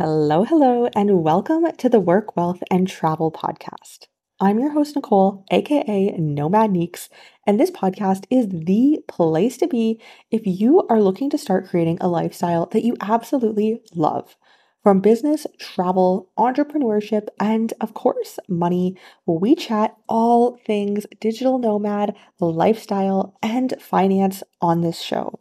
Hello, hello, and welcome to the Work, Wealth, and Travel podcast. I'm your host, Nicole, aka Nomad Neeks, and this podcast is the place to be if you are looking to start creating a lifestyle that you absolutely love. From business, travel, entrepreneurship, and of course, money, we chat all things digital nomad, lifestyle, and finance on this show.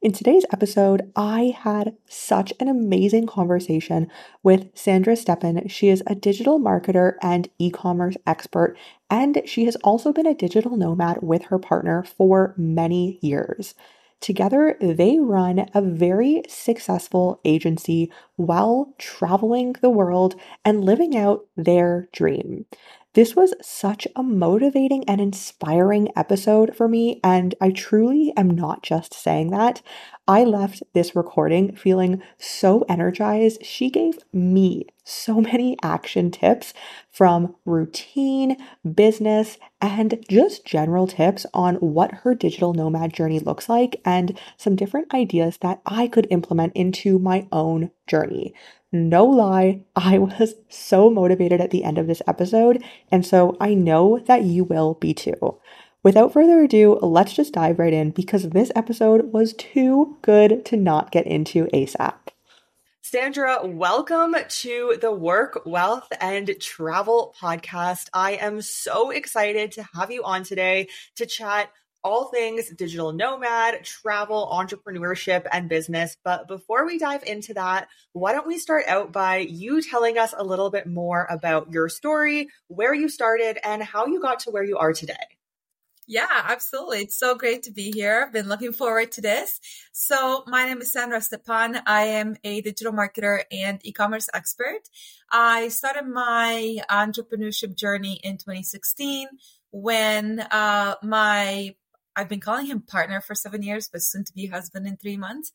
In today's episode, I had such an amazing conversation with Sandra Stepan. She is a digital marketer and e commerce expert, and she has also been a digital nomad with her partner for many years. Together, they run a very successful agency while traveling the world and living out their dream. This was such a motivating and inspiring episode for me, and I truly am not just saying that. I left this recording feeling so energized. She gave me so many action tips from routine, business, and just general tips on what her digital nomad journey looks like and some different ideas that I could implement into my own journey. No lie, I was so motivated at the end of this episode, and so I know that you will be too. Without further ado, let's just dive right in because this episode was too good to not get into ASAP. Sandra, welcome to the Work, Wealth, and Travel podcast. I am so excited to have you on today to chat all things digital nomad, travel, entrepreneurship, and business. But before we dive into that, why don't we start out by you telling us a little bit more about your story, where you started, and how you got to where you are today? Yeah, absolutely. It's so great to be here. I've been looking forward to this. So my name is Sandra Stepan. I am a digital marketer and e-commerce expert. I started my entrepreneurship journey in 2016 when uh, my I've been calling him partner for seven years, but soon to be husband in three months.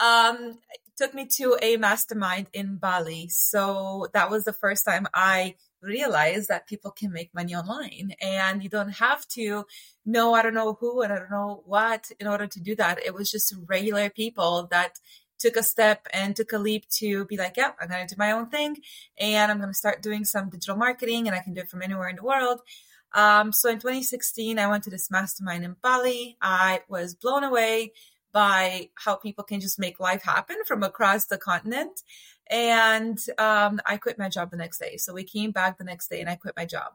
Um, took me to a mastermind in Bali. So that was the first time I realized that people can make money online and you don't have to know, I don't know who and I don't know what in order to do that. It was just regular people that took a step and took a leap to be like, yeah, I'm going to do my own thing and I'm going to start doing some digital marketing and I can do it from anywhere in the world. Um, so in 2016, I went to this mastermind in Bali. I was blown away by how people can just make life happen from across the continent. And um, I quit my job the next day. So we came back the next day and I quit my job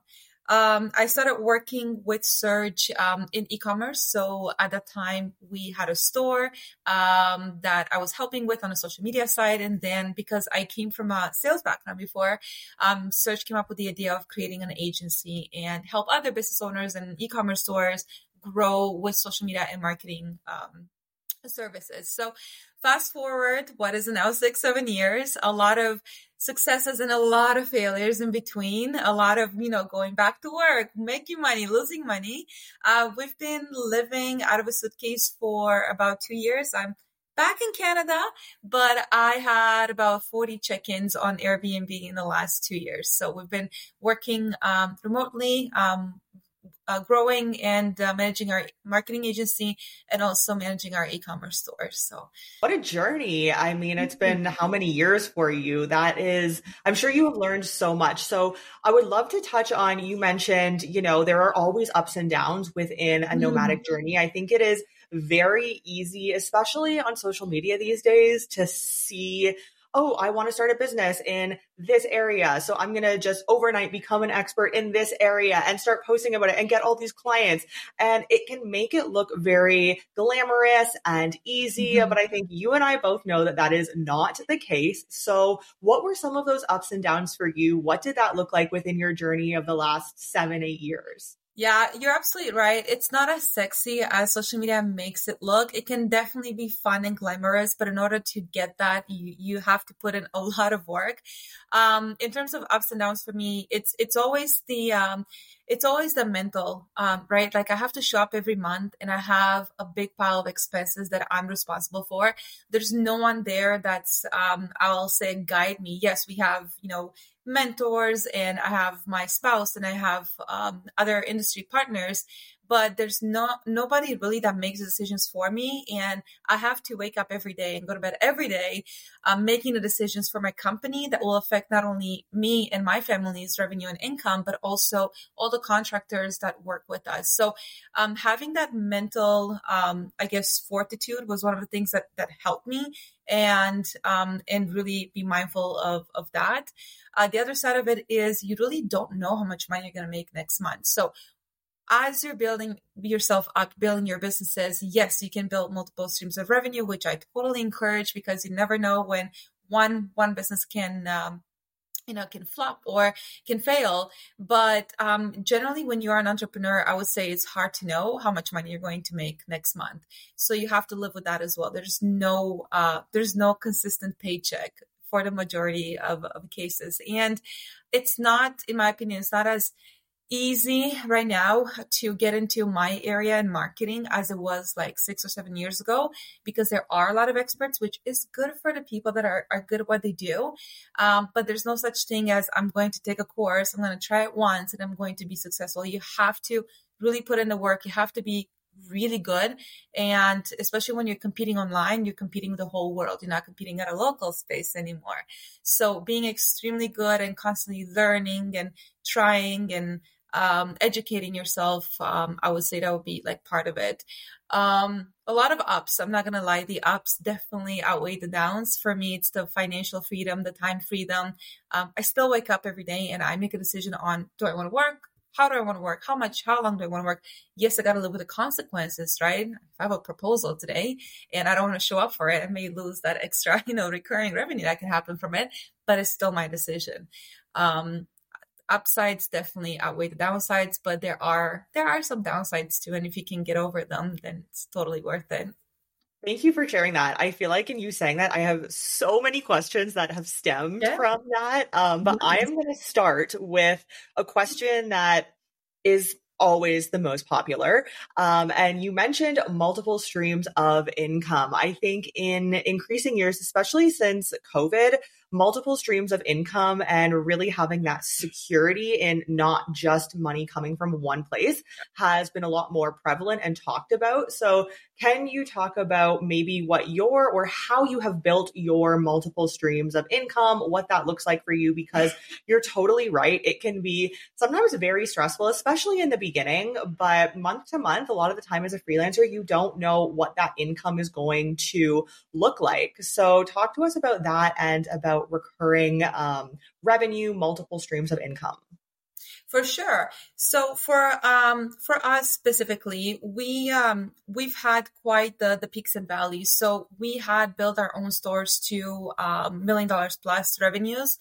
um, I started working with Serge um, in e-commerce. So at that time, we had a store um, that I was helping with on a social media side, and then because I came from a sales background before, um, Serge came up with the idea of creating an agency and help other business owners and e-commerce stores grow with social media and marketing um, services. So fast forward, what is now six, seven years, a lot of successes and a lot of failures in between, a lot of, you know, going back to work, making money, losing money. Uh, we've been living out of a suitcase for about two years. I'm back in Canada, but I had about 40 check-ins on Airbnb in the last two years. So we've been working um, remotely. Um, uh, growing and uh, managing our marketing agency and also managing our e-commerce store. So, what a journey! I mean, it's been how many years for you? That is, I'm sure you have learned so much. So, I would love to touch on. You mentioned, you know, there are always ups and downs within a nomadic mm. journey. I think it is very easy, especially on social media these days, to see oh, I want to start a business in this area. So I'm going to just overnight become an expert in this area and start posting about it and get all these clients. And it can make it look very glamorous and easy. Mm-hmm. But I think you and I both know that that is not the case. So what were some of those ups and downs for you? What did that look like within your journey of the last seven, eight years? Yeah, you're absolutely right. It's not as sexy as social media makes it look. It can definitely be fun and glamorous, but in order to get that, you you have to put in a lot of work. Um, in terms of ups and downs for me, it's it's always the um, it's always the mental, um, right? Like I have to shop every month and I have a big pile of expenses that I'm responsible for. There's no one there that's, um, I'll say guide me. Yes, we have, you know, mentors and I have my spouse and I have um, other industry partners. but there's no nobody really that makes the decisions for me and i have to wake up every day and go to bed every day um, making the decisions for my company that will affect not only me and my family's revenue and income but also all the contractors that work with us so um, having that mental um, i guess fortitude was one of the things that that helped me and um, and really be mindful of of that. Uh, the other side of it is you really don't know how much money you're going to make next month. So as you're building yourself up, building your businesses, yes, you can build multiple streams of revenue, which I totally encourage because you never know when one one business can um, you know can flop or can fail. But um, generally when you're an entrepreneur i would say it's hard to know how much money you're going to make next month. So you have to live with that as well. There's no uh, there's no consistent paycheck for the majority of, of cases. And it's not in my opinion it's not as easy right now to get into my area in marketing as it was like six or seven years ago because there are a lot of experts which is good for the people that are, are good at what they do. Um, but there's no such thing as i'm going to take a course i'm going to try it once and i'm going to be successful. You have to really put in the work. You have to be really good and especially when you're competing online you're competing the whole world you're not competing at a local space anymore so being extremely good and constantly learning and trying and um, educating yourself, um, I would say that would be like part of it. Um, a lot of ups. I'm not gonna lie, the ups definitely outweigh the downs. For me, it's the financial freedom, the time freedom. Um, I still wake up every day and I make a decision on do I want to work? How do I want to work? How much? How long do I want to work? Yes, I got to live with the consequences, right? If I have a proposal today and I don't want to show up for it, I may lose that extra, you know, recurring revenue that can happen from it, but it's still my decision. Um, upsides definitely outweigh the downsides, but there are there are some downsides too, and if you can get over them, then it's totally worth it. Thank you for sharing that. I feel like in you saying that, I have so many questions that have stemmed yeah. from that. Um, but I am going to start with a question that is always the most popular. Um, and you mentioned multiple streams of income. I think in increasing years, especially since COVID, multiple streams of income and really having that security in not just money coming from one place has been a lot more prevalent and talked about. So, can you talk about maybe what your or how you have built your multiple streams of income, what that looks like for you? Because you're totally right. It can be sometimes very stressful, especially in the beginning, but month to month, a lot of the time as a freelancer, you don't know what that income is going to look like. So, talk to us about that and about about recurring um, revenue, multiple streams of income? For sure. So for um for us specifically, we um we've had quite the the peaks and valleys. So we had built our own stores to um, million dollars plus revenues,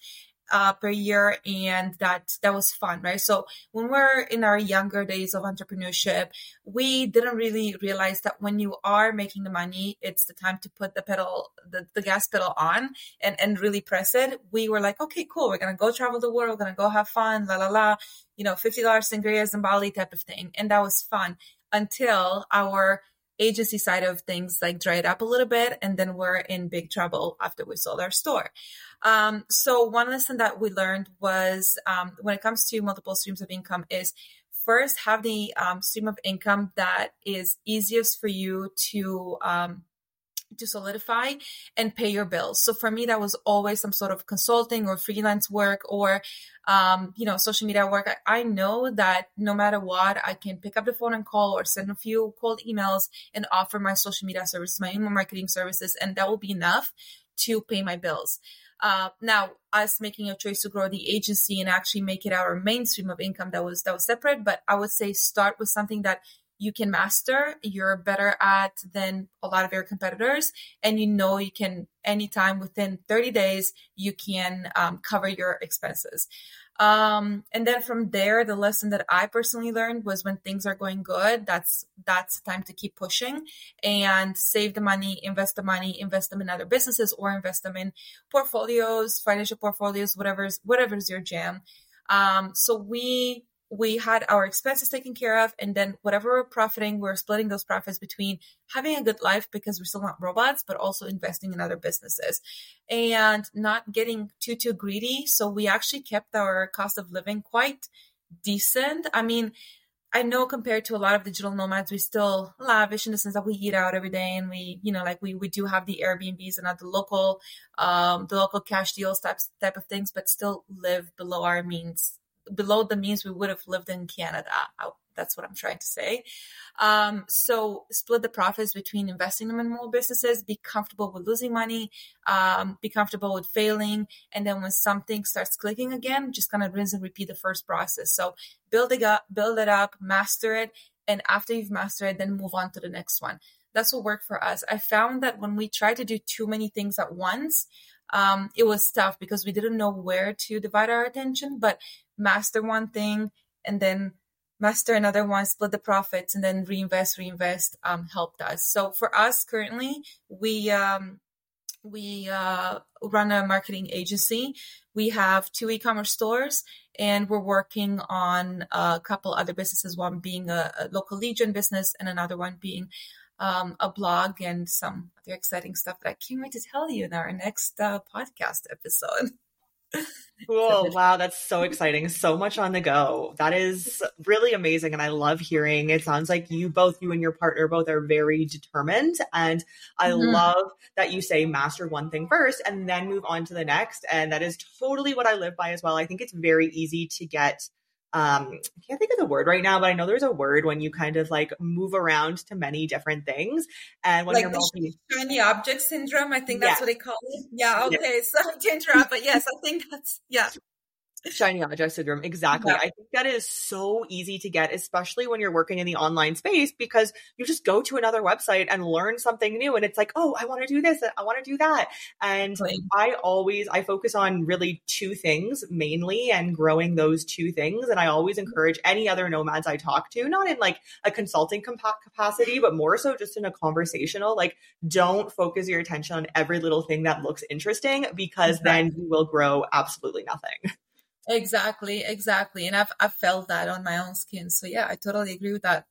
uh, per year and that that was fun right? So when we're in our younger days of entrepreneurship we didn't really realize that when you are making the money it's the time to put the pedal the, the gas pedal on and and really press it. We were like okay cool we're gonna go travel the world we're gonna go have fun la la la you know $50 sangrias in bali type of thing and that was fun until our agency side of things like dried up a little bit and then we're in big trouble after we sold our store. Um, so one lesson that we learned was um, when it comes to multiple streams of income is first have the um, stream of income that is easiest for you to um, to solidify and pay your bills. So for me, that was always some sort of consulting or freelance work or, um, you know, social media work. I, I, know that no matter what, I can pick up the phone and call or send a few cold emails and offer my social media services, my email marketing services, and that will be enough to pay my bills. Uh, now, us making a choice to grow the agency and actually make it our mainstream of income that was that was separate. But I would say start with something that you can master, you're better at than a lot of your competitors, and you know you can anytime within 30 days you can um, cover your expenses. Um, and then from there, the lesson that I personally learned was when things are going good, that's that's time to keep pushing and save the money, invest the money, invest them in other businesses or invest them in portfolios, financial portfolios, whatever's whatever's your jam. Um, so we we had our expenses taken care of and then whatever we're profiting we're splitting those profits between having a good life because we're still not robots but also investing in other businesses. And not getting too too greedy. So we actually kept our cost of living quite decent. I mean I know compared to a lot of digital nomads, we still lavish in the sense that we eat out every day and we, you know, like we, we do have the Airbnbs and the local, um, the local cash deals types, type of things, but still live below our means, below the means we would have lived in Canada. That's what I'm trying to say. Um, so split the profits between investing them in more businesses, be comfortable with losing money, um, be comfortable with failing. And then when something starts clicking again, just kind of rinse and repeat the first process. So build it up, build it up, master it. And after you've mastered it, then move on to the next one. That's what worked for us. I found that when we tried to do too many things at once, um, it was tough because we didn't know where to divide our attention, but master one thing and then master another one, split the profits, and then reinvest, reinvest um, helped us. So for us currently, we um, we uh, run a marketing agency. We have two e-commerce stores, and we're working on a couple other businesses. One being a, a local lead gen business, and another one being um, a blog and some other exciting stuff that I can't wait to tell you in our next uh, podcast episode. Cool. Wow, that's so exciting. So much on the go. That is really amazing. And I love hearing it sounds like you both, you and your partner both are very determined. And I mm-hmm. love that you say master one thing first and then move on to the next. And that is totally what I live by as well. I think it's very easy to get um I can't think of the word right now, but I know there's a word when you kind of like move around to many different things. And when like you're multi- shiny object syndrome, I think that's what they call it. Yeah, okay. Yeah. So to interrupt, but yes, I think that's yeah shiny object syndrome exactly yeah. i think that is so easy to get especially when you're working in the online space because you just go to another website and learn something new and it's like oh i want to do this i want to do that and right. i always i focus on really two things mainly and growing those two things and i always mm-hmm. encourage any other nomads i talk to not in like a consulting capacity but more so just in a conversational like don't focus your attention on every little thing that looks interesting because exactly. then you will grow absolutely nothing Exactly, exactly. And I've I've felt that on my own skin. So yeah, I totally agree with that.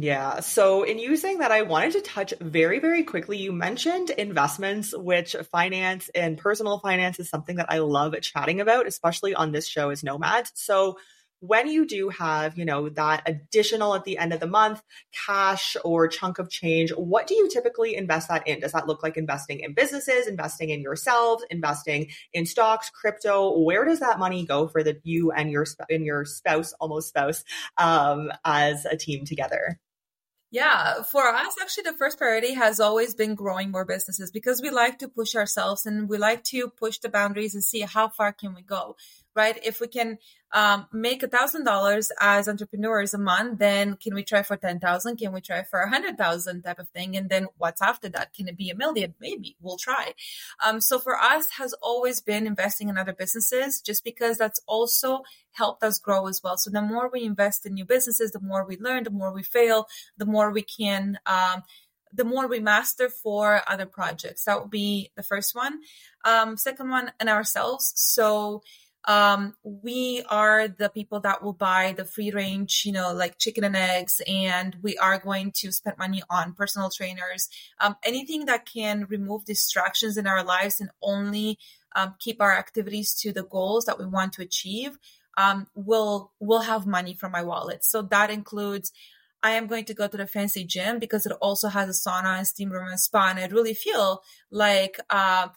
Yeah. So, in using that, I wanted to touch very, very quickly. You mentioned investments, which finance and personal finance is something that I love chatting about, especially on this show as Nomads. So, when you do have, you know, that additional at the end of the month cash or chunk of change, what do you typically invest that in? Does that look like investing in businesses, investing in yourselves, investing in stocks, crypto? Where does that money go for the you and your and your spouse, almost spouse, um, as a team together? Yeah, for us, actually, the first priority has always been growing more businesses because we like to push ourselves and we like to push the boundaries and see how far can we go right? If we can um, make a thousand dollars as entrepreneurs a month, then can we try for 10,000? Can we try for a hundred thousand type of thing? And then what's after that? Can it be a million? Maybe we'll try. Um, so for us has always been investing in other businesses just because that's also helped us grow as well. So the more we invest in new businesses, the more we learn, the more we fail, the more we can, um, the more we master for other projects. That would be the first one. Um, second one, and ourselves. So, um, we are the people that will buy the free range, you know, like chicken and eggs, and we are going to spend money on personal trainers, um, anything that can remove distractions in our lives and only um, keep our activities to the goals that we want to achieve. Um, will will have money from my wallet. So that includes I am going to go to the fancy gym because it also has a sauna and steam room and spa, and I really feel like. Uh,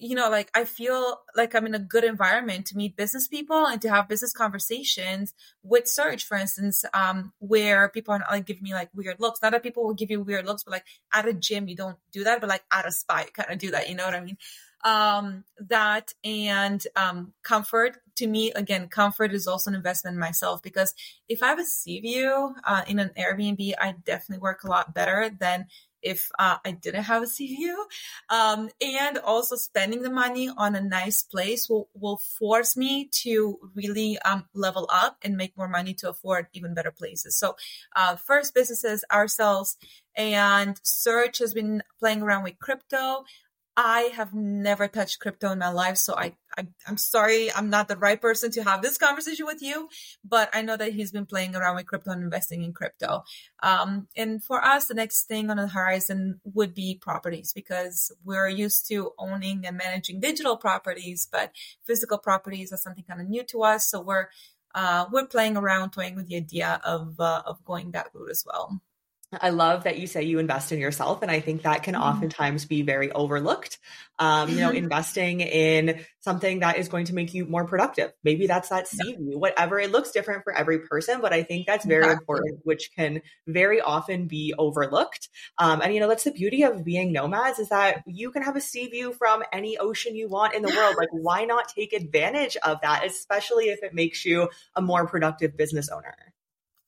you know, like I feel like I'm in a good environment to meet business people and to have business conversations with Serge, for instance, um, where people are not like giving me like weird looks. Not that people will give you weird looks, but like at a gym, you don't do that, but like at a spa, you kind of do that. You know what I mean? Um, that and um, comfort to me, again, comfort is also an investment in myself because if I have a sea view uh, in an Airbnb, I definitely work a lot better than if uh, I didn't have a CVU. Um, and also spending the money on a nice place will, will force me to really um, level up and make more money to afford even better places. So, uh, first businesses, ourselves, and Serge has been playing around with crypto. I have never touched crypto in my life, so I, I am sorry I'm not the right person to have this conversation with you, but I know that he's been playing around with crypto and investing in crypto. Um, and for us, the next thing on the horizon would be properties because we're used to owning and managing digital properties, but physical properties are something kind of new to us. So we're uh, we're playing around, toying with the idea of uh, of going that route as well. I love that you say you invest in yourself. And I think that can mm-hmm. oftentimes be very overlooked. Um, you know, investing in something that is going to make you more productive. Maybe that's that CV, whatever. It looks different for every person, but I think that's very exactly. important, which can very often be overlooked. Um, and, you know, that's the beauty of being nomads is that you can have a sea view from any ocean you want in the world. Like, why not take advantage of that, especially if it makes you a more productive business owner?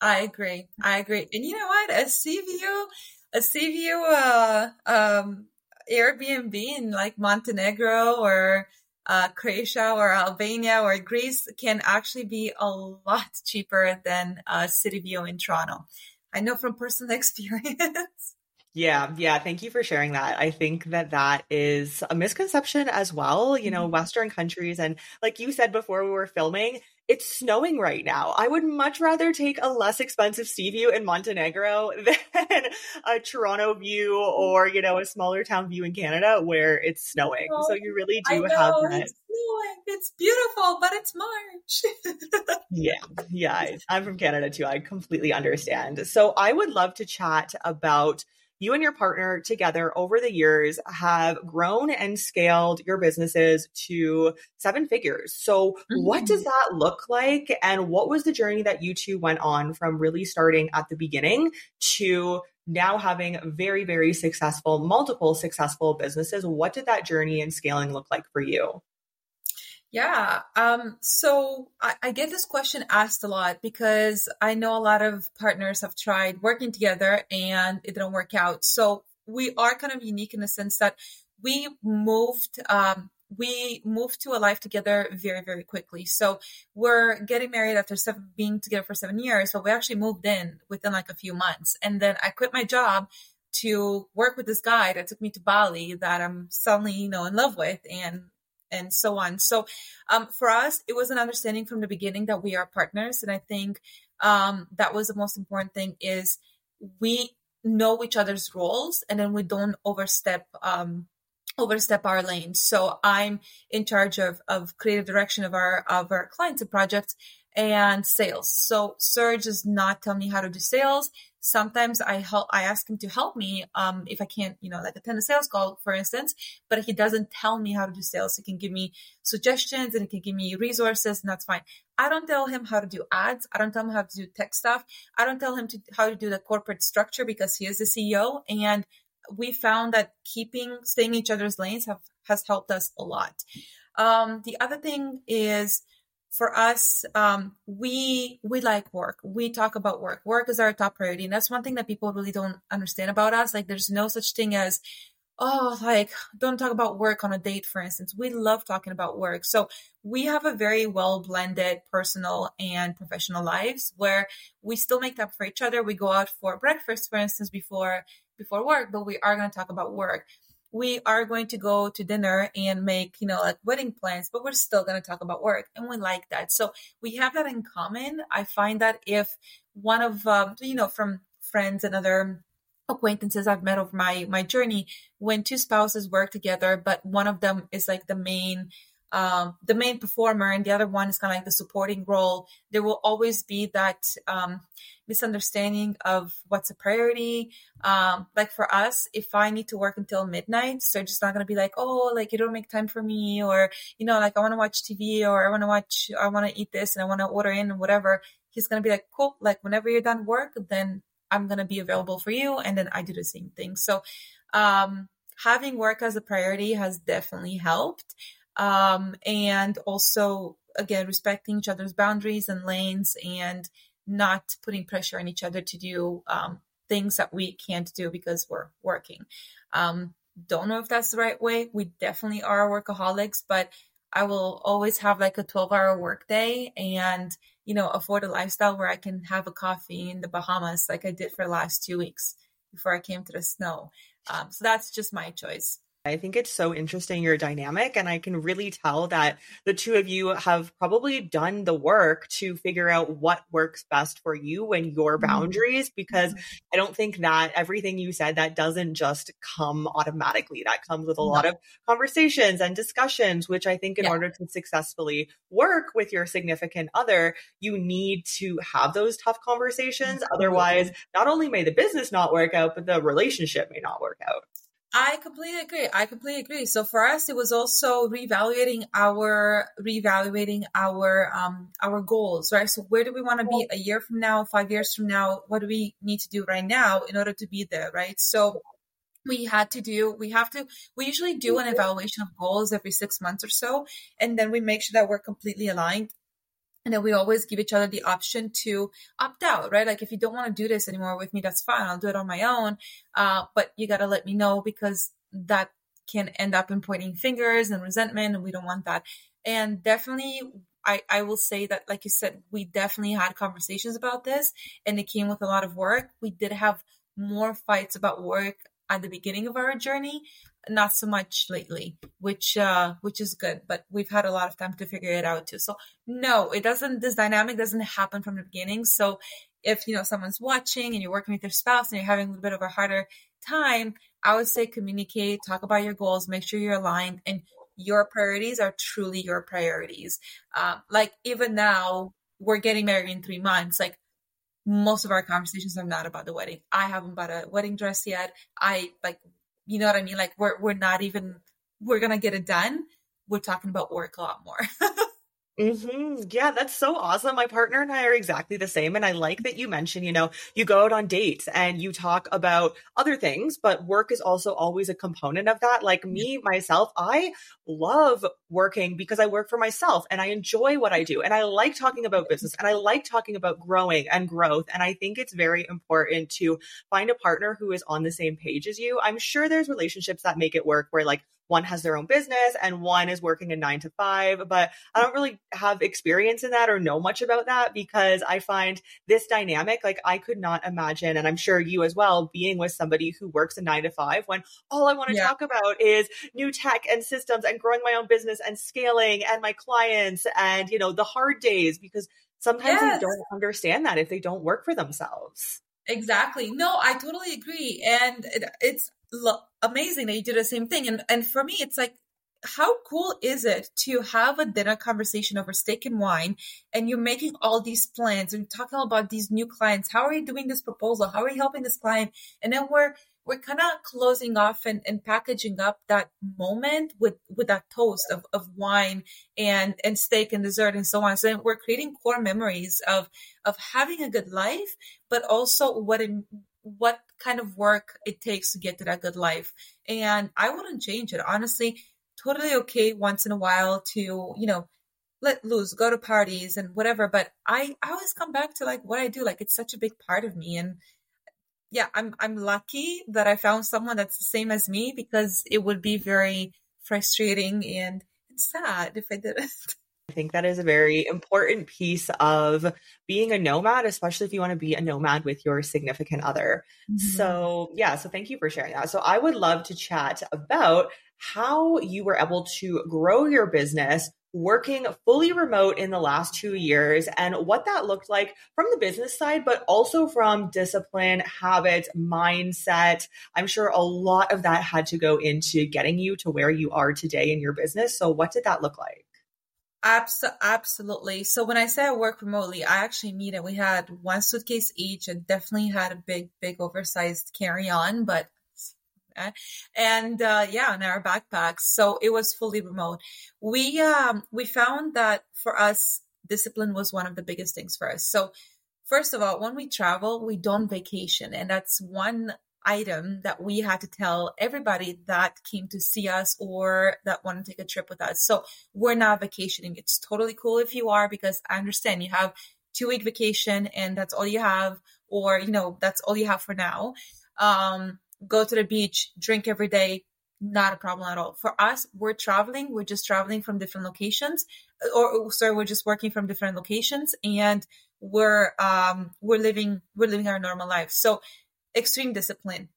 I agree. I agree. And you know what? A view, a view, uh, um, Airbnb in like Montenegro or uh, Croatia or Albania or Greece can actually be a lot cheaper than a city view in Toronto. I know from personal experience. Yeah, yeah. Thank you for sharing that. I think that that is a misconception as well. You know, mm-hmm. Western countries, and like you said before we were filming, it's snowing right now. I would much rather take a less expensive sea view in Montenegro than a Toronto view or, you know, a smaller town view in Canada where it's snowing. Oh, so you really do have that. It's snowing. It's beautiful, but it's March. yeah. Yeah. I'm from Canada too. I completely understand. So I would love to chat about you and your partner together over the years have grown and scaled your businesses to seven figures. So, mm-hmm. what does that look like? And what was the journey that you two went on from really starting at the beginning to now having very, very successful, multiple successful businesses? What did that journey and scaling look like for you? Yeah. Um, so I, I, get this question asked a lot because I know a lot of partners have tried working together and it didn't work out. So we are kind of unique in the sense that we moved, um, we moved to a life together very, very quickly. So we're getting married after seven, being together for seven years, but we actually moved in within like a few months. And then I quit my job to work with this guy that took me to Bali that I'm suddenly, you know, in love with. And and so on. So um, for us, it was an understanding from the beginning that we are partners, and I think um, that was the most important thing is we know each other's roles, and then we don't overstep um, overstep our lane So I'm in charge of of creative direction of our of our clients and projects and sales. So Serge does not tell me how to do sales. Sometimes I help, I ask him to help me, um, if I can't, you know, like attend a sales call, for instance, but he doesn't tell me how to do sales. He can give me suggestions and he can give me resources and that's fine. I don't tell him how to do ads. I don't tell him how to do tech stuff. I don't tell him to, how to do the corporate structure because he is the CEO. And we found that keeping, staying each other's lanes have, has helped us a lot. Um, the other thing is, for us, um, we we like work. We talk about work. Work is our top priority, and that's one thing that people really don't understand about us. Like, there's no such thing as oh, like don't talk about work on a date, for instance. We love talking about work. So we have a very well blended personal and professional lives where we still make time for each other. We go out for breakfast, for instance, before before work, but we are going to talk about work we are going to go to dinner and make, you know, like wedding plans, but we're still going to talk about work. And we like that. So we have that in common. I find that if one of, um, you know, from friends and other acquaintances I've met over my, my journey, when two spouses work together, but one of them is like the main, um, the main performer and the other one is kind of like the supporting role, there will always be that um, misunderstanding of what's a priority. Um, like for us, if I need to work until midnight, so just not going to be like, oh, like you don't make time for me, or, you know, like I want to watch TV or I want to watch, I want to eat this and I want to order in and whatever. He's going to be like, cool, like whenever you're done work, then I'm going to be available for you. And then I do the same thing. So, um, having work as a priority has definitely helped um, and also again respecting each other's boundaries and lanes and not putting pressure on each other to do um, things that we can't do because we're working. Um, don't know if that's the right way. We definitely are workaholics but i will always have like a 12 hour workday and you know afford a lifestyle where i can have a coffee in the bahamas like i did for the last two weeks before i came to the snow. Um, so that's just my choice I think it's so interesting your dynamic and I can really tell that the two of you have probably done the work to figure out what works best for you and your mm-hmm. boundaries because mm-hmm. I don't think that everything you said that doesn't just come automatically that comes with a lot of conversations and discussions which I think in yeah. order to successfully work with your significant other you need to have those tough conversations otherwise not only may the business not work out but the relationship may not work out. I completely agree. I completely agree. So for us, it was also reevaluating our reevaluating our um our goals, right? So where do we want to be a year from now, five years from now? What do we need to do right now in order to be there, right? So we had to do we have to we usually do an evaluation of goals every six months or so and then we make sure that we're completely aligned and then we always give each other the option to opt out, right? Like if you don't want to do this anymore with me, that's fine. I'll do it on my own. Uh, but you got to let me know because that can end up in pointing fingers and resentment and we don't want that. And definitely I, I will say that, like you said, we definitely had conversations about this and it came with a lot of work. We did have more fights about work at the beginning of our journey, not so much lately, which uh which is good, but we've had a lot of time to figure it out too. So no, it doesn't this dynamic doesn't happen from the beginning. So if you know someone's watching and you're working with your spouse and you're having a little bit of a harder time, I would say communicate, talk about your goals, make sure you're aligned and your priorities are truly your priorities. Um, like even now, we're getting married in three months. Like most of our conversations are not about the wedding. I haven't bought a wedding dress yet. I like you know what I mean? Like we're we're not even we're gonna get it done. We're talking about work a lot more. Mm-hmm. Yeah, that's so awesome. My partner and I are exactly the same. And I like that you mentioned, you know, you go out on dates and you talk about other things, but work is also always a component of that. Like me, myself, I love working because I work for myself and I enjoy what I do. And I like talking about business and I like talking about growing and growth. And I think it's very important to find a partner who is on the same page as you. I'm sure there's relationships that make it work where like one has their own business and one is working a nine to five. But I don't really have experience in that or know much about that because I find this dynamic, like I could not imagine, and I'm sure you as well, being with somebody who works a nine to five when all I want to yeah. talk about is new tech and systems and growing my own business and scaling and my clients and, you know, the hard days because sometimes yes. they don't understand that if they don't work for themselves. Exactly. No, I totally agree. And it, it's lo- amazing that you do the same thing. And and for me, it's like, how cool is it to have a dinner conversation over steak and wine, and you're making all these plans and talking about these new clients? How are you doing this proposal? How are you helping this client? And then we're we're kind of closing off and, and packaging up that moment with with that toast of, of wine and and steak and dessert and so on so we're creating core memories of of having a good life but also what it, what kind of work it takes to get to that good life. And I wouldn't change it. Honestly, totally okay once in a while to, you know, let loose, go to parties and whatever. But I, I always come back to like what I do. Like it's such a big part of me. And yeah, I'm, I'm lucky that I found someone that's the same as me because it would be very frustrating and sad if I didn't. I think that is a very important piece of being a nomad, especially if you want to be a nomad with your significant other. Mm-hmm. So, yeah, so thank you for sharing that. So, I would love to chat about how you were able to grow your business working fully remote in the last two years and what that looked like from the business side, but also from discipline, habits, mindset. I'm sure a lot of that had to go into getting you to where you are today in your business. So, what did that look like? Abs- absolutely. So when I say I work remotely, I actually mean it. We had one suitcase each and definitely had a big, big oversized carry on, but eh, and uh, yeah, in our backpacks. So it was fully remote. We um, we found that for us, discipline was one of the biggest things for us. So first of all, when we travel, we don't vacation, and that's one item that we had to tell everybody that came to see us or that want to take a trip with us. So we're not vacationing. It's totally cool if you are because I understand you have two week vacation and that's all you have, or you know, that's all you have for now. Um, go to the beach, drink every day, not a problem at all. For us, we're traveling, we're just traveling from different locations, or sorry, we're just working from different locations and we're um we're living we're living our normal life. So extreme discipline.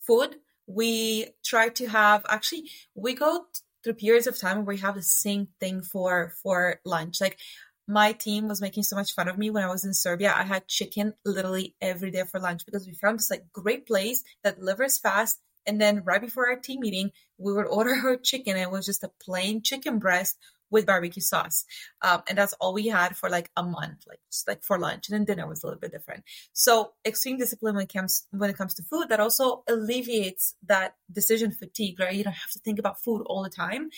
Food, we try to have actually we go through periods of time where we have the same thing for for lunch. Like my team was making so much fun of me when I was in Serbia. I had chicken literally every day for lunch because we found this like great place that delivers fast. And then right before our team meeting, we would order our chicken. It was just a plain chicken breast with barbecue sauce. Um, and that's all we had for like a month, like just like for lunch. And then dinner was a little bit different. So extreme discipline when it comes when it comes to food, that also alleviates that decision fatigue, right? You don't have to think about food all the time.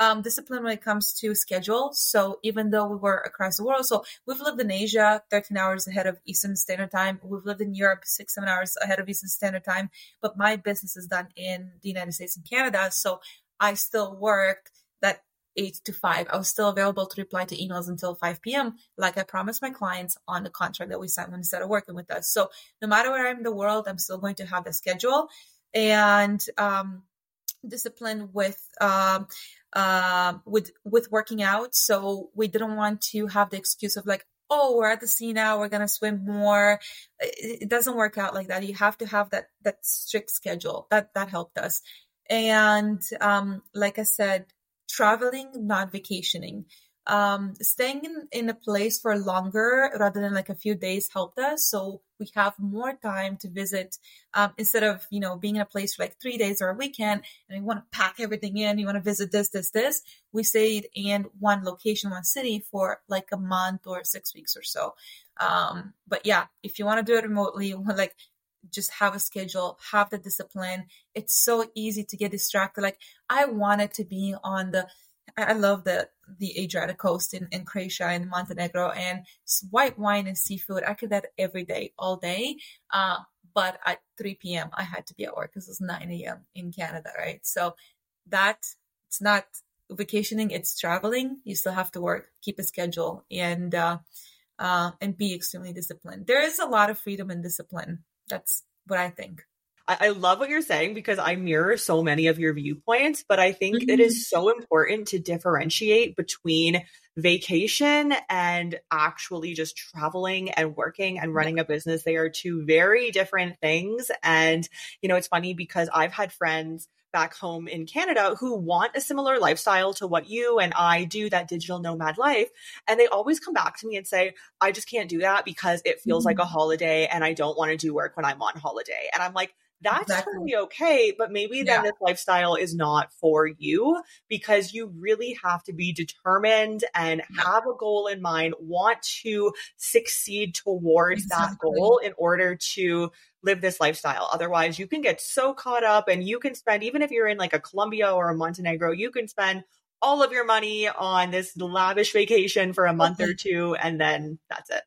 Um, discipline when it comes to schedule. So even though we were across the world, so we've lived in Asia 13 hours ahead of Eastern Standard Time. We've lived in Europe six, seven hours ahead of Eastern Standard Time. But my business is done in the United States and Canada. So I still work 8 to 5. I was still available to reply to emails until 5 p.m., like I promised my clients on the contract that we signed when they started working with us. So no matter where I'm in the world, I'm still going to have the schedule and um, discipline with um, uh, with with working out. So we didn't want to have the excuse of like, oh, we're at the sea now, we're gonna swim more. It, doesn't work out like that. You have to have that that strict schedule. That that helped us. And um, like I said, traveling, not vacationing. Um, staying in, in a place for longer rather than like a few days helped us. So we have more time to visit um, instead of, you know, being in a place for like three days or a weekend and you want to pack everything in, you want to visit this, this, this. We stayed in one location, one city for like a month or six weeks or so. Um, but yeah, if you want to do it remotely, like just have a schedule, have the discipline. It's so easy to get distracted. Like I wanted to be on the, I love the the Adriatic coast in, in Croatia and Montenegro and white wine and seafood. I could that every day, all day. Uh, but at 3 p.m. I had to be at work because it's 9 a.m. in Canada, right? So that it's not vacationing, it's traveling. You still have to work, keep a schedule, and uh, uh, and be extremely disciplined. There is a lot of freedom and discipline that's what I think. I, love what you're saying because I mirror so many of your viewpoints, but I think mm-hmm. it is mm-hmm. so important to differentiate between vacation and actually just traveling and working and running a business. They are two very different things. And, you know, it's funny because I've had friends back home in Canada who want a similar lifestyle to what you and I do, that digital nomad life. And they always come back to me and say, I just can't do that because it feels like a mm-hmm. holiday and I don't want to do work when I'm on holiday. And I'm like, that's exactly. totally okay. But maybe yeah. then this lifestyle is not for you because you really have to be determined and have a goal in mind, want to succeed towards exactly. that goal in order to live this lifestyle. Otherwise, you can get so caught up and you can spend, even if you're in like a Colombia or a Montenegro, you can spend all of your money on this lavish vacation for a month or mm-hmm. two and then that's it.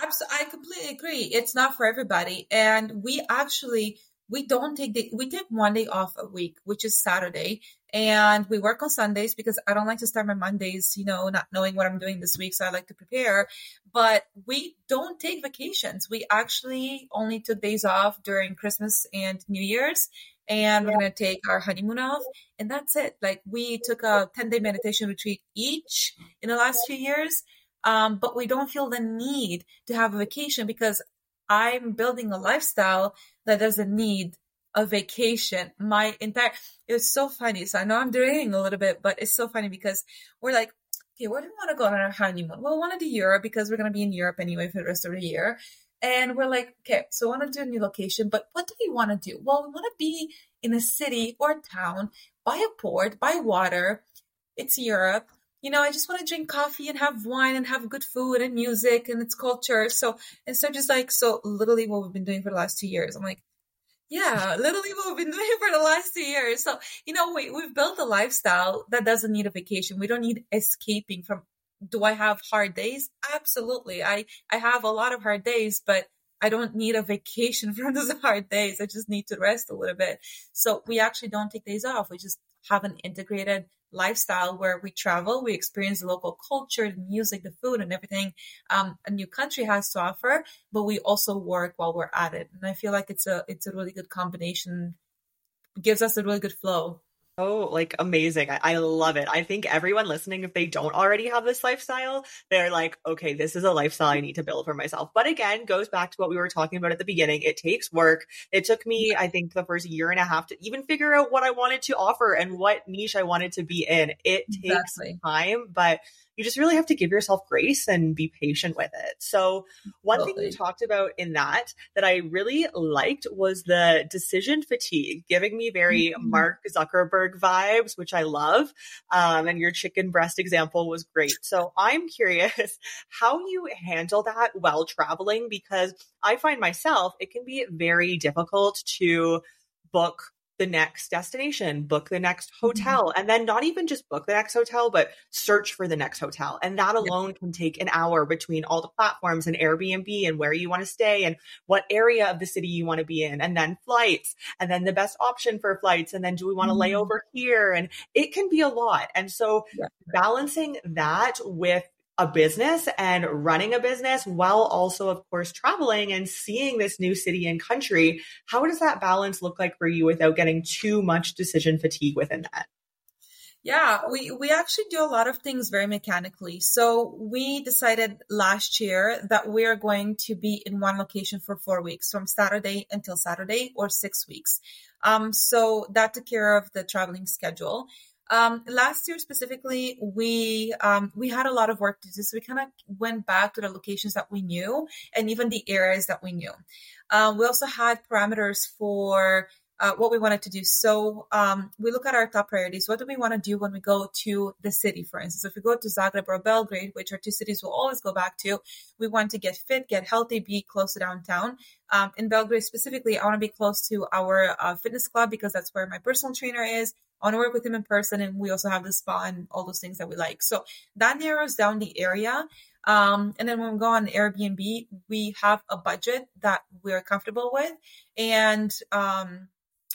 I completely agree. It's not for everybody. And we actually, we don't take the, we take one day off a week, which is Saturday. And we work on Sundays because I don't like to start my Mondays, you know, not knowing what I'm doing this week. So I like to prepare. But we don't take vacations. We actually only took days off during Christmas and New Year's. And we're going to take our honeymoon off. And that's it. Like we took a 10 day meditation retreat each in the last few years. Um, but we don't feel the need to have a vacation because I'm building a lifestyle that doesn't need a vacation. My entire, it was so funny. So I know I'm doing a little bit, but it's so funny because we're like, okay, where do we want to go on our honeymoon? Well, we want to do Europe because we're going to be in Europe anyway for the rest of the year. And we're like, okay, so we want to do a new location, but what do we want to do? Well, we want to be in a city or town by a port, by water. It's Europe you know, I just want to drink coffee and have wine and have good food and music and it's culture. So instead just like, so literally what we've been doing for the last two years, I'm like, yeah, literally what we've been doing for the last two years. So, you know, we, we've built a lifestyle that doesn't need a vacation. We don't need escaping from, do I have hard days? Absolutely. I, I have a lot of hard days, but I don't need a vacation from those hard days. I just need to rest a little bit. So we actually don't take days off. We just have an integrated lifestyle where we travel, we experience the local culture, the music, the food, and everything um, a new country has to offer. But we also work while we're at it, and I feel like it's a it's a really good combination. It gives us a really good flow. Oh, like amazing. I, I, love it. I think everyone listening, if they don't already have this lifestyle, they're like, okay, this is a lifestyle I need to build for myself. But again, goes back to what we were talking about at the beginning. It takes work. It took me, I think, the first year and a half to even figure out what I wanted to offer and what niche I wanted to be in. It takes exactly. time, but you just really have to give yourself grace and be patient with it. So, one totally. thing you talked about in that that I really liked was the decision fatigue, giving me very mm-hmm. Mark Zuckerberg vibes, which I love. Um, and your chicken breast example was great. So, I'm curious how you handle that while traveling because I find myself, it can be very difficult to book the next destination, book the next mm-hmm. hotel, mm-hmm. and then not even just book the next hotel, but search for the next hotel. And that alone can take an hour between all the platforms and Airbnb and where you want to stay and what area of the city you want to be in, and then flights, and then the best option for flights. And then do we want to mm-hmm. lay over here? And it can be a lot. And so balancing that with a business and running a business while also, of course, traveling and seeing this new city and country. How does that balance look like for you without getting too much decision fatigue within that? Yeah, we, we actually do a lot of things very mechanically. So we decided last year that we are going to be in one location for four weeks from Saturday until Saturday or six weeks. Um, so that took care of the traveling schedule. Um, last year specifically, we um, we had a lot of work to do, so we kind of went back to the locations that we knew and even the areas that we knew. Um, we also had parameters for uh, what we wanted to do. So um, we look at our top priorities. What do we want to do when we go to the city, for instance? If we go to Zagreb or Belgrade, which are two cities we'll always go back to, we want to get fit, get healthy, be close to downtown. Um, in Belgrade specifically, I want to be close to our uh, fitness club because that's where my personal trainer is. I want to work with him in person, and we also have the spa and all those things that we like. So that narrows down the area. Um, and then when we go on Airbnb, we have a budget that we're comfortable with, and um,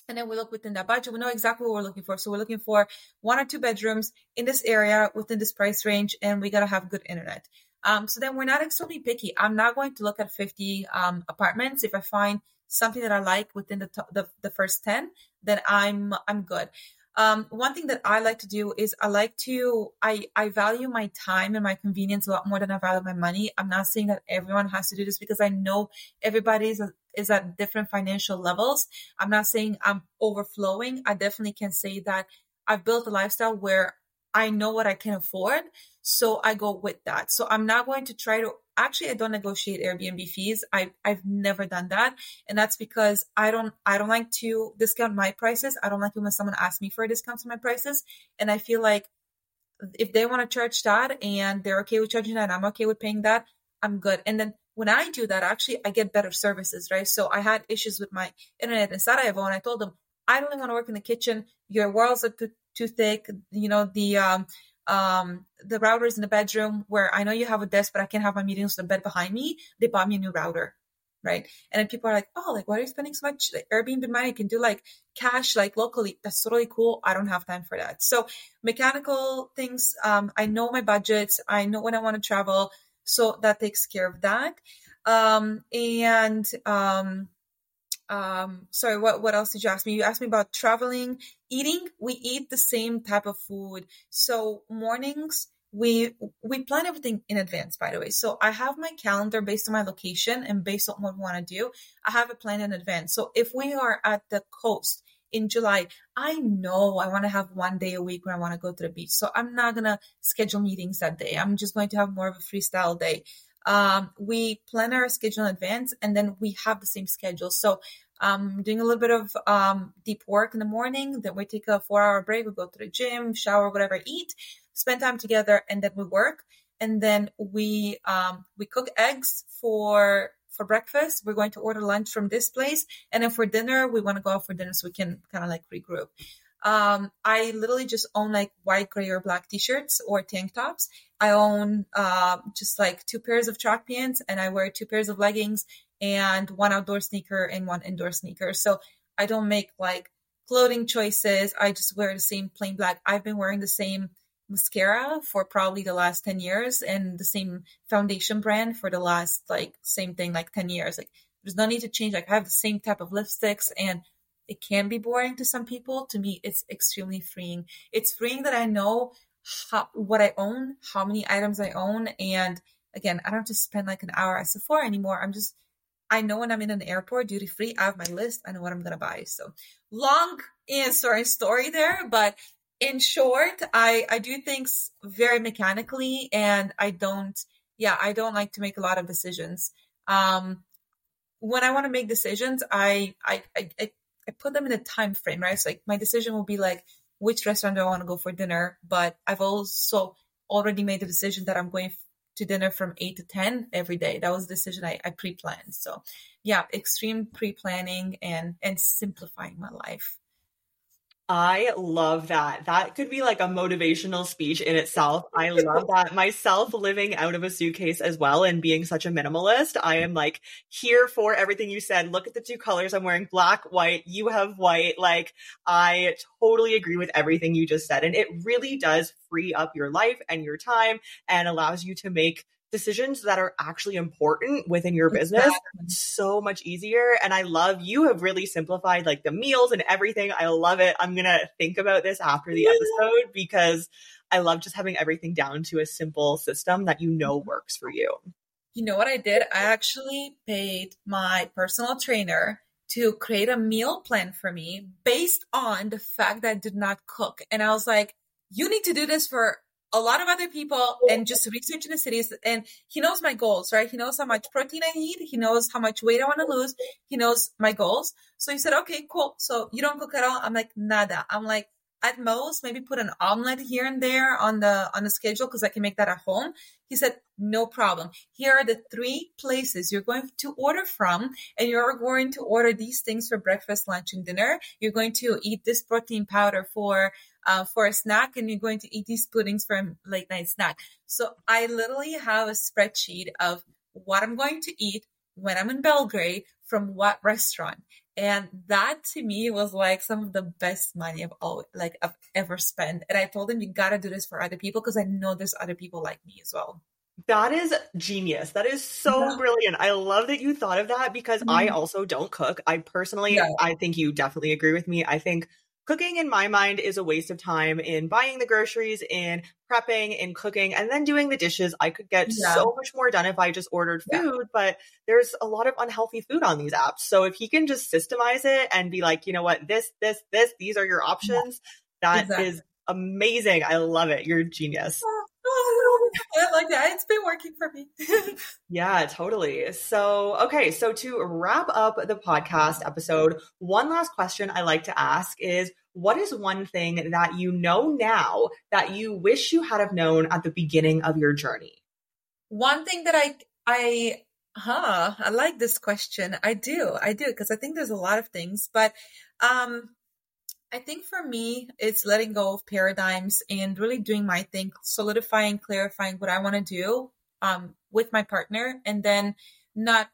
and then we look within that budget. We know exactly what we're looking for. So we're looking for one or two bedrooms in this area within this price range, and we gotta have good internet. Um, so then we're not extremely picky. I'm not going to look at 50 um, apartments. If I find something that I like within the, top, the the first 10, then I'm I'm good. Um, one thing that I like to do is I like to I I value my time and my convenience a lot more than I value my money. I'm not saying that everyone has to do this because I know everybody is, is at different financial levels. I'm not saying I'm overflowing. I definitely can say that I've built a lifestyle where I know what I can afford. So I go with that. So I'm not going to try to actually I don't negotiate Airbnb fees. I I've never done that. And that's because I don't I don't like to discount my prices. I don't like it when someone asks me for a discount to my prices. And I feel like if they want to charge that and they're okay with charging that, I'm okay with paying that, I'm good. And then when I do that, actually I get better services, right? So I had issues with my internet in Sarajevo and I told them, I don't want to work in the kitchen. Your walls are too, too thick. You know, the um um, the routers in the bedroom where I know you have a desk, but I can't have my meetings in the bed behind me. They bought me a new router. Right. And then people are like, oh, like, why are you spending so much like, Airbnb money? Can do like cash, like locally. That's totally cool. I don't have time for that. So mechanical things, um, I know my budgets. I know when I want to travel. So that takes care of that. Um, and, um, um sorry what what else did you ask me? You asked me about traveling eating. We eat the same type of food. So mornings we we plan everything in advance by the way. So i have my calendar based on my location and based on what we want to do. I have a plan in advance. So if we are at the coast in july i know i want to have one day a week where i want to go to the beach. So i'm not going to schedule meetings that day. I'm just going to have more of a freestyle day. Um, we plan our schedule in advance and then we have the same schedule. So um, doing a little bit of um, deep work in the morning, then we take a four hour break, we go to the gym, shower, whatever, eat, spend time together, and then we work. And then we um, we cook eggs for for breakfast. We're going to order lunch from this place, and then for dinner, we want to go out for dinner so we can kind of like regroup. Um, I literally just own like white, gray, or black t-shirts or tank tops. I own uh, just like two pairs of track pants, and I wear two pairs of leggings and one outdoor sneaker and one indoor sneaker. So I don't make like clothing choices. I just wear the same plain black. I've been wearing the same mascara for probably the last 10 years and the same foundation brand for the last like same thing like 10 years like there's no need to change like i have the same type of lipsticks and it can be boring to some people. To me, it's extremely freeing. It's freeing that I know how, what I own, how many items I own. And again, I don't have to spend like an hour at Sephora anymore. I'm just, I know when I'm in an airport duty free, I have my list. I know what I'm to buy. So long answer and story there, but in short, I, I do things very mechanically and I don't, yeah, I don't like to make a lot of decisions. Um, when I want to make decisions, I, I, I, I put them in a time frame, right? So like my decision will be like, which restaurant do I want to go for dinner? But I've also already made the decision that I'm going to dinner from eight to 10 every day. That was a decision I, I pre-planned. So yeah, extreme pre-planning and, and simplifying my life. I love that. That could be like a motivational speech in itself. I love that. Myself living out of a suitcase as well and being such a minimalist. I am like here for everything you said. Look at the two colors I'm wearing black, white. You have white. Like I totally agree with everything you just said. And it really does free up your life and your time and allows you to make decisions that are actually important within your business exactly. so much easier. And I love you have really simplified like the meals and everything. I love it. I'm going to think about this after the episode because I love just having everything down to a simple system that you know mm-hmm. works for you. You know what I did? I actually paid my personal trainer to create a meal plan for me based on the fact that I did not cook. And I was like, you need to do this for a lot of other people and just research in the cities. And he knows my goals, right? He knows how much protein I need. He knows how much weight I want to lose. He knows my goals. So he said, okay, cool. So you don't cook at all? I'm like, nada. I'm like, at most, maybe put an omelet here and there on the, on the schedule because I can make that at home. He said, no problem. Here are the three places you're going to order from, and you're going to order these things for breakfast, lunch, and dinner. You're going to eat this protein powder for uh, for a snack and you're going to eat these puddings for a late night snack. So I literally have a spreadsheet of what I'm going to eat when I'm in Belgrade from what restaurant. And that to me was like some of the best money I've all like I've ever spent. And I told him you gotta do this for other people because I know there's other people like me as well. That is genius. That is so yeah. brilliant. I love that you thought of that because mm-hmm. I also don't cook. I personally, yeah. I think you definitely agree with me. I think cooking in my mind is a waste of time in buying the groceries, in prepping, in cooking, and then doing the dishes. I could get yeah. so much more done if I just ordered food, yeah. but there's a lot of unhealthy food on these apps. So if he can just systemize it and be like, you know what, this, this, this, these are your options, yeah. that exactly. is amazing. I love it. You're a genius. I like that. It's been working for me. yeah, totally. So, okay. So to wrap up the podcast episode, one last question I like to ask is what is one thing that you know now that you wish you had have known at the beginning of your journey? One thing that I, I, huh, I like this question. I do. I do. Cause I think there's a lot of things, but, um, I think for me, it's letting go of paradigms and really doing my thing, solidifying, clarifying what I want to do um, with my partner, and then not,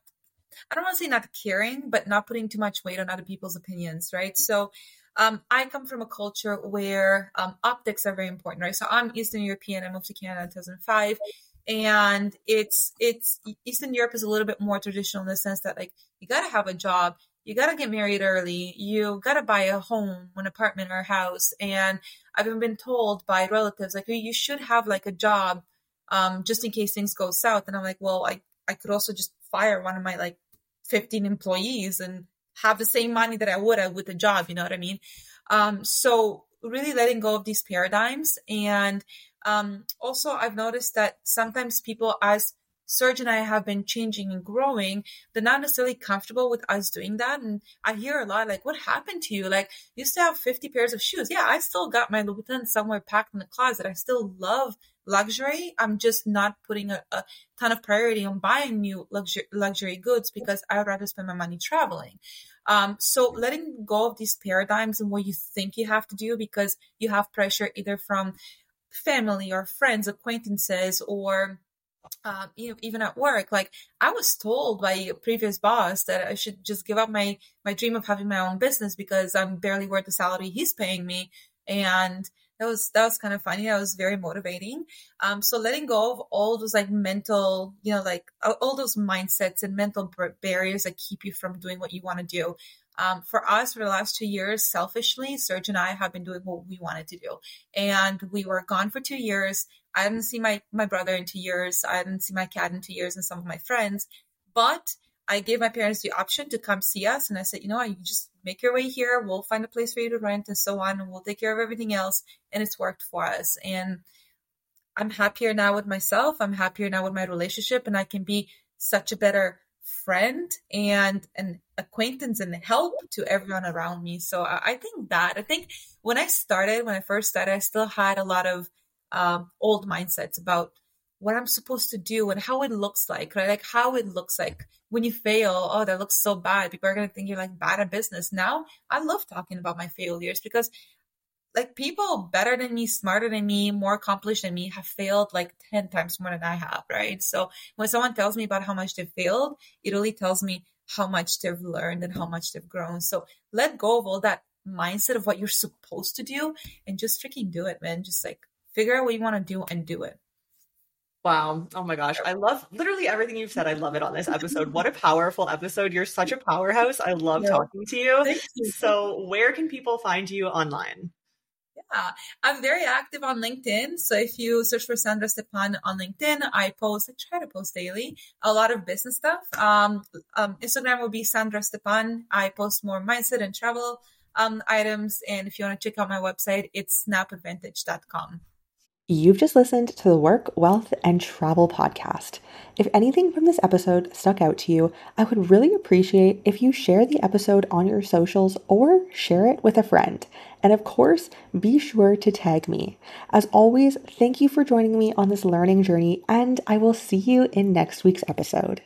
I don't want to say not caring, but not putting too much weight on other people's opinions, right? So, um, I come from a culture where um, optics are very important, right? So I'm Eastern European. I moved to Canada in 2005 and it's it's Eastern Europe is a little bit more traditional in the sense that like you got to have a job, you got to get married early. You got to buy a home, an apartment or a house. And I've been told by relatives, like, you should have like a job, um, just in case things go south. And I'm like, well, I, I could also just fire one of my like 15 employees and have the same money that I would have with a job. You know what I mean? Um, so really letting go of these paradigms. And, um, also I've noticed that sometimes people as Serge and I have been changing and growing, they're not necessarily comfortable with us doing that. And I hear a lot like, what happened to you? Like, you used to have 50 pairs of shoes. Yeah, I still got my Louboutin somewhere packed in the closet. I still love luxury. I'm just not putting a, a ton of priority on buying new luxury, luxury goods because I would rather spend my money traveling. Um, so letting go of these paradigms and what you think you have to do because you have pressure either from family or friends, acquaintances, or uh, even at work, like I was told by a previous boss that I should just give up my my dream of having my own business because I'm barely worth the salary he's paying me, and that was that was kind of funny. That was very motivating. Um, so letting go of all those like mental, you know, like all those mindsets and mental barriers that keep you from doing what you want to do. um, for us for the last two years, selfishly, Serge and I have been doing what we wanted to do. And we were gone for two years. I didn't see my, my brother in two years. I didn't see my cat in two years and some of my friends. But I gave my parents the option to come see us. And I said, you know, you just make your way here. We'll find a place for you to rent and so on. And we'll take care of everything else. And it's worked for us. And I'm happier now with myself. I'm happier now with my relationship. And I can be such a better friend and an acquaintance and help to everyone around me. So I, I, think that I think when I started, when I first started, I still had a lot of um, old mindsets about what I'm supposed to do and how it looks like, right? Like how it looks like when you fail. Oh, that looks so bad. People are going to think you're like bad at business. Now I love talking about my failures because like people better than me, smarter than me, more accomplished than me have failed like 10 times more than I have, right? So when someone tells me about how much they failed, it really tells me how much they've learned and how much they've grown. So let go of all that mindset of what you're supposed to do and just freaking do it, man. Just like figure out what you want to do and do it. Wow. Oh my gosh. I love literally everything you've said. I love it on this episode. What a powerful episode. You're such a powerhouse. I love yeah. talking to you. you. So, where can people find you online? Yeah, I'm very active on LinkedIn. So if you search for Sandra Stepan on LinkedIn, I post, I try to post daily, a lot of business stuff. Um, um, Instagram will be Sandra Stepan. I post more mindset and travel um, items. And if you want to check out my website, it's snapadvantage.com. You've just listened to the Work, Wealth, and Travel podcast. If anything from this episode stuck out to you, I would really appreciate if you share the episode on your socials or share it with a friend. And of course, be sure to tag me. As always, thank you for joining me on this learning journey, and I will see you in next week's episode.